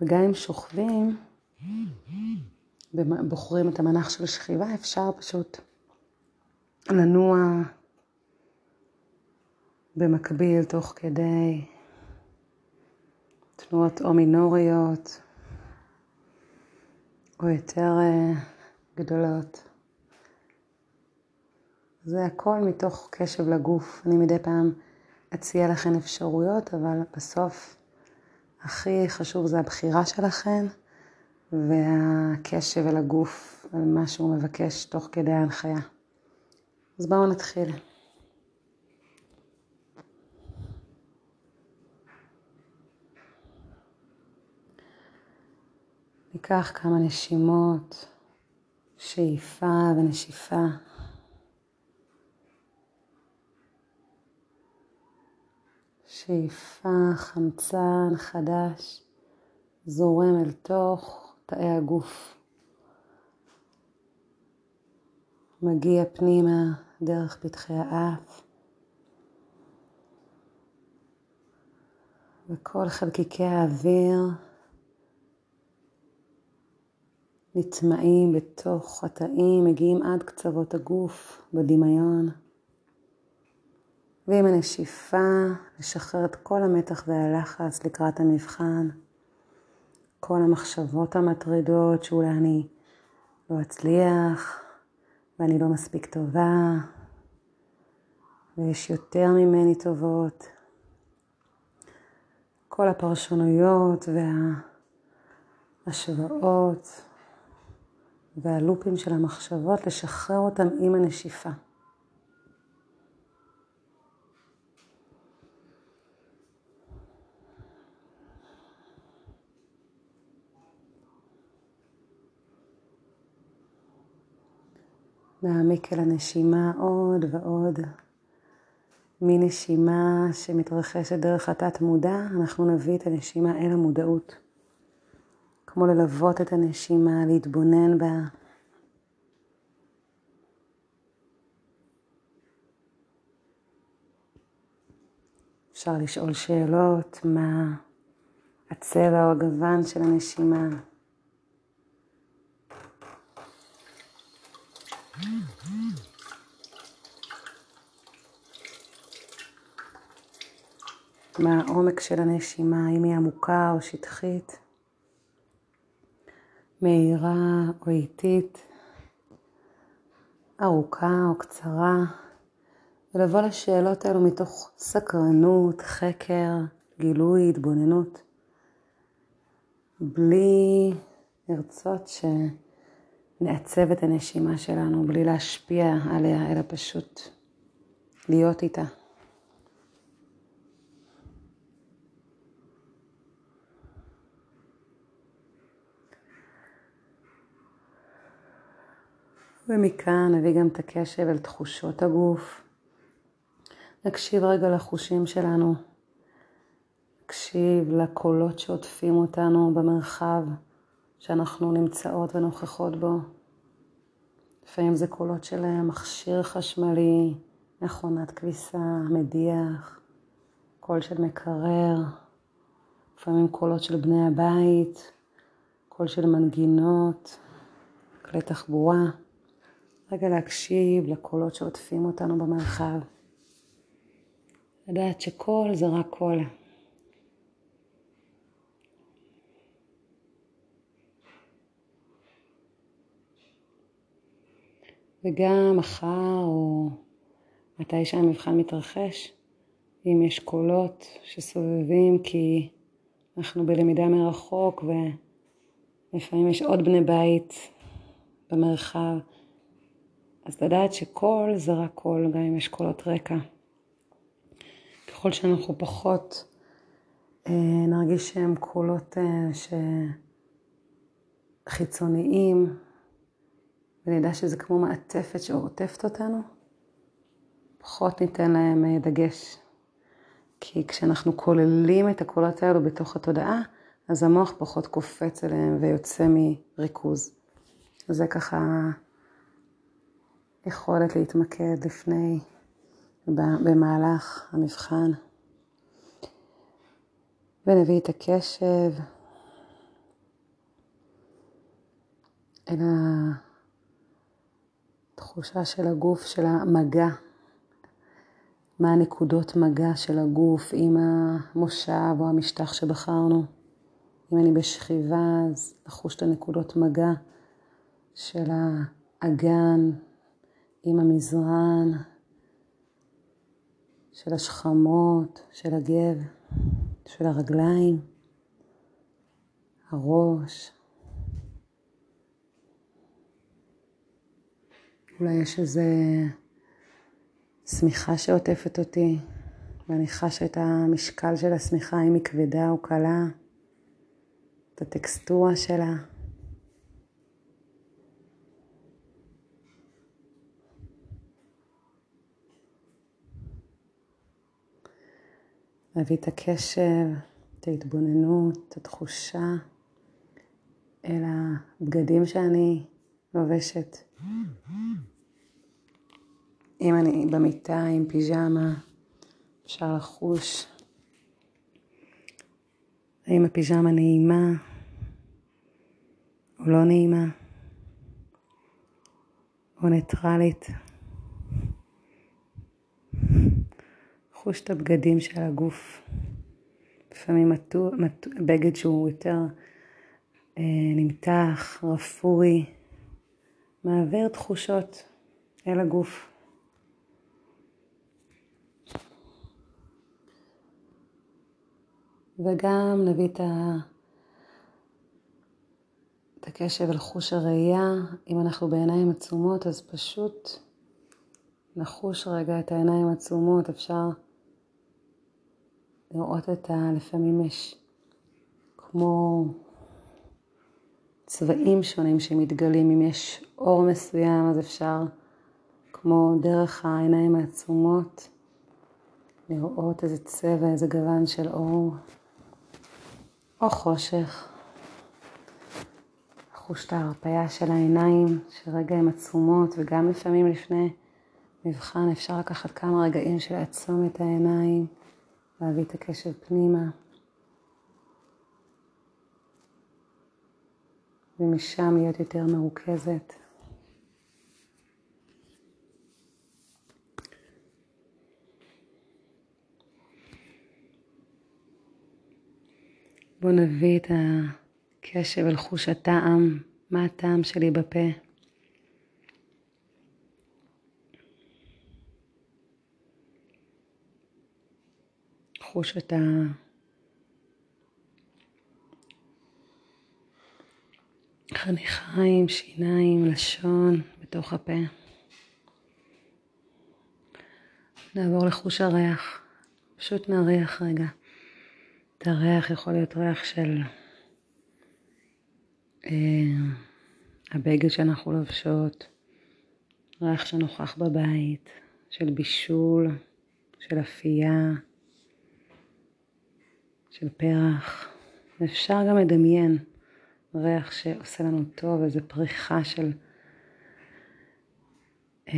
וגם אם שוכבים, בוחרים את המנח של שכיבה, אפשר פשוט לנוע במקביל תוך כדי תנועות או מינוריות או יותר אה, גדולות. זה הכל מתוך קשב לגוף. אני מדי פעם אציע לכן אפשרויות, אבל בסוף הכי חשוב זה הבחירה שלכן והקשב אל הגוף, על מה שהוא מבקש תוך כדי ההנחיה. אז בואו נתחיל. ניקח כמה נשימות, שאיפה ונשיפה. שאיפה, חמצן חדש, זורם אל תוך תאי הגוף. מגיע פנימה דרך פתחי האף. וכל חלקיקי האוויר נטמעים בתוך התאים, מגיעים עד קצוות הגוף בדמיון. ועם הנשיפה לשחרר את כל המתח והלחץ לקראת המבחן, כל המחשבות המטרידות שאולי אני לא אצליח ואני לא מספיק טובה ויש יותר ממני טובות. כל הפרשנויות וההשוואות והלופים של המחשבות, לשחרר אותם עם הנשיפה. נעמיק אל הנשימה עוד ועוד. מנשימה שמתרחשת דרך התת מודע, אנחנו נביא את הנשימה אל המודעות. כמו ללוות את הנשימה, להתבונן בה. אפשר לשאול שאלות, מה הצבע או הגוון של הנשימה. מה העומק של הנשימה, אם היא עמוקה או שטחית, מהירה או איטית, ארוכה או קצרה, ולבוא לשאלות האלו מתוך סקרנות, חקר, גילוי, התבוננות, בלי לרצות ש... נעצב את הנשימה שלנו בלי להשפיע עליה, אלא פשוט להיות איתה. ומכאן נביא גם את הקשב אל תחושות הגוף. נקשיב רגע לחושים שלנו. נקשיב לקולות שעוטפים אותנו במרחב. שאנחנו נמצאות ונוכחות בו. לפעמים זה קולות של מכשיר חשמלי, מכונת כביסה, מדיח, קול של מקרר, לפעמים קולות של בני הבית, קול של מנגינות, כלי תחבורה. רגע להקשיב לקולות שעוטפים אותנו במרחב. לדעת שקול זה רק קול. וגם מחר או מתי שהמבחן מתרחש, אם יש קולות שסובבים כי אנחנו בלמידה מרחוק ולפעמים יש עוד בני בית במרחב, אז לדעת שקול זה רק קול, גם אם יש קולות רקע. ככל שאנחנו פחות אה, נרגיש שהם קולות אה, חיצוניים, ונדע שזה כמו מעטפת שעוטפת אותנו, פחות ניתן להם אה, דגש. כי כשאנחנו כוללים את הקולות האלו בתוך התודעה, אז המוח פחות קופץ אליהם ויוצא מריכוז. זה ככה יכולת להתמקד לפני, במהלך המבחן. ונביא את הקשב אל התחושה של הגוף, של המגע, מה הנקודות מגע של הגוף עם המושב או המשטח שבחרנו. אם אני בשכיבה, אז לחוש את הנקודות מגע של האגן עם המזרן, של השכמות, של הגב, של הרגליים, הראש. אולי יש איזה שמיכה שעוטפת אותי, ואני חשה את המשקל של השמיכה, אם היא כבדה או קלה, את הטקסטורה שלה. להביא את הקשב, את ההתבוננות, את התחושה אל הבגדים שאני לובשת. אם אני במיטה עם פיג'מה, אפשר לחוש האם הפיג'מה נעימה או לא נעימה, או ניטרלית. חוש את הבגדים של הגוף. לפעמים בגד שהוא יותר אה, נמתח, רפוי, מעביר תחושות אל הגוף. וגם נביא את, ה... את הקשב אל חוש הראייה. אם אנחנו בעיניים עצומות, אז פשוט נחוש רגע את העיניים העצומות. אפשר לראות את ה... לפעמים יש כמו צבעים שונים שמתגלים. אם יש אור מסוים, אז אפשר, כמו דרך העיניים העצומות, לראות איזה צבע, איזה גוון של אור. או חושך. חוש את ההרפאיה של העיניים, שרגע הן עצומות, וגם לפעמים לפני מבחן אפשר לקחת כמה רגעים של לעצום את העיניים, להביא את הקשב פנימה. ומשם להיות יותר מרוכזת. בואו נביא את הקשב אל חוש הטעם, מה הטעם שלי בפה. חוש את החניכיים, שיניים, לשון בתוך הפה. נעבור לחוש הריח, פשוט נריח רגע. את הריח יכול להיות ריח של אה, הבגד שאנחנו לובשות, ריח שנוכח בבית, של בישול, של אפייה, של פרח. אפשר גם לדמיין ריח שעושה לנו טוב, איזו פריחה של אה,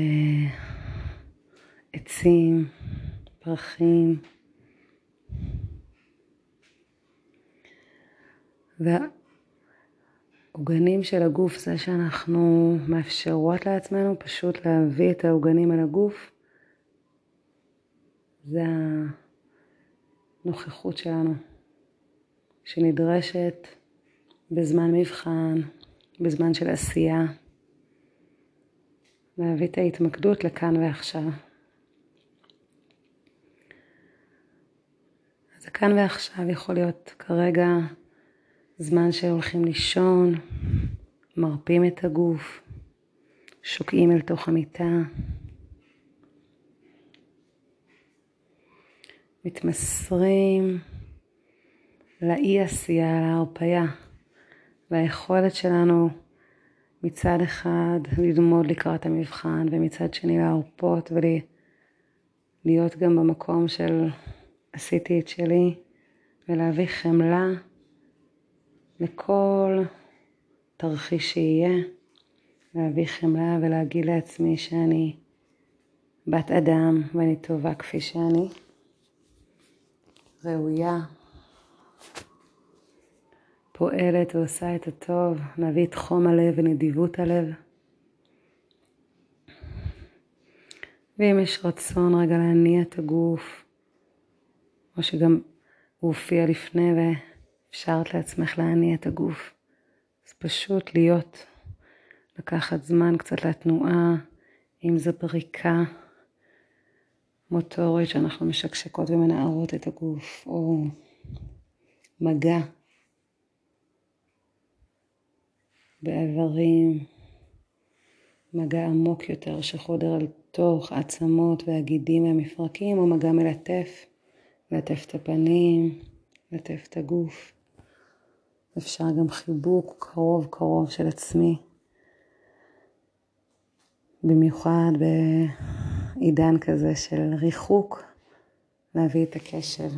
עצים, פרחים. והעוגנים של הגוף, זה שאנחנו מאפשרות לעצמנו פשוט להביא את העוגנים על הגוף, זה הנוכחות שלנו, שנדרשת בזמן מבחן, בזמן של עשייה, להביא את ההתמקדות לכאן ועכשיו. אז הכאן ועכשיו יכול להיות כרגע זמן שהולכים לישון, מרפים את הגוף, שוקעים אל תוך המיטה, מתמסרים לאי עשייה, להרפייה, והיכולת שלנו מצד אחד ללמוד לקראת המבחן ומצד שני להרפות ולהיות גם במקום של עשיתי את שלי ולהביא חמלה לכל תרחיש שיהיה, להביא חמלה ולהגיד לעצמי שאני בת אדם ואני טובה כפי שאני, ראויה, פועלת ועושה את הטוב, להביא את חום הלב ונדיבות הלב. ואם יש רצון רגע להניע את הגוף, או שגם הוא הופיע לפני ואפשרת לעצמך להניע את הגוף, אז פשוט להיות, לקחת זמן קצת לתנועה, אם זה בריקה מוטורית שאנחנו משקשקות ומנערות את הגוף, או מגע באיברים, מגע עמוק יותר שחודר אל תוך העצמות והגידים והמפרקים, או מגע מלטף, מלטף את הפנים, מלטף את הגוף. אפשר גם חיבוק קרוב קרוב של עצמי. במיוחד בעידן כזה של ריחוק, להביא את הקשר.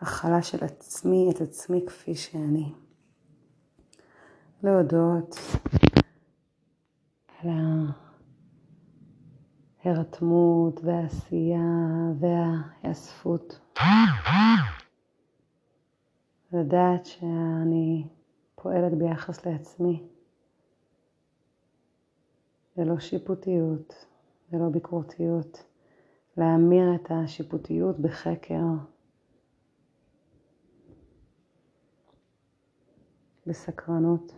הכלה של עצמי, את עצמי כפי שאני. להודות על ההירתמות והעשייה וההיאספות. לדעת שאני פועלת ביחס לעצמי, ללא שיפוטיות, ללא ביקורתיות, להמיר את השיפוטיות בחקר, בסקרנות.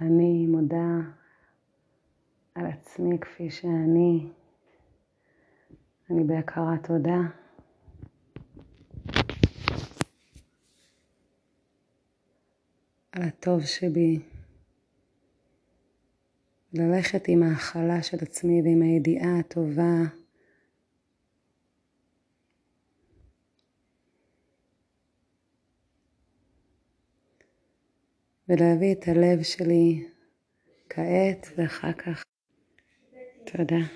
אני מודה על עצמי כפי שאני, אני בהכרת תודה. על הטוב שבי, ללכת עם ההכלה של עצמי ועם הידיעה הטובה ולהביא את הלב שלי כעת ואחר כך. תודה.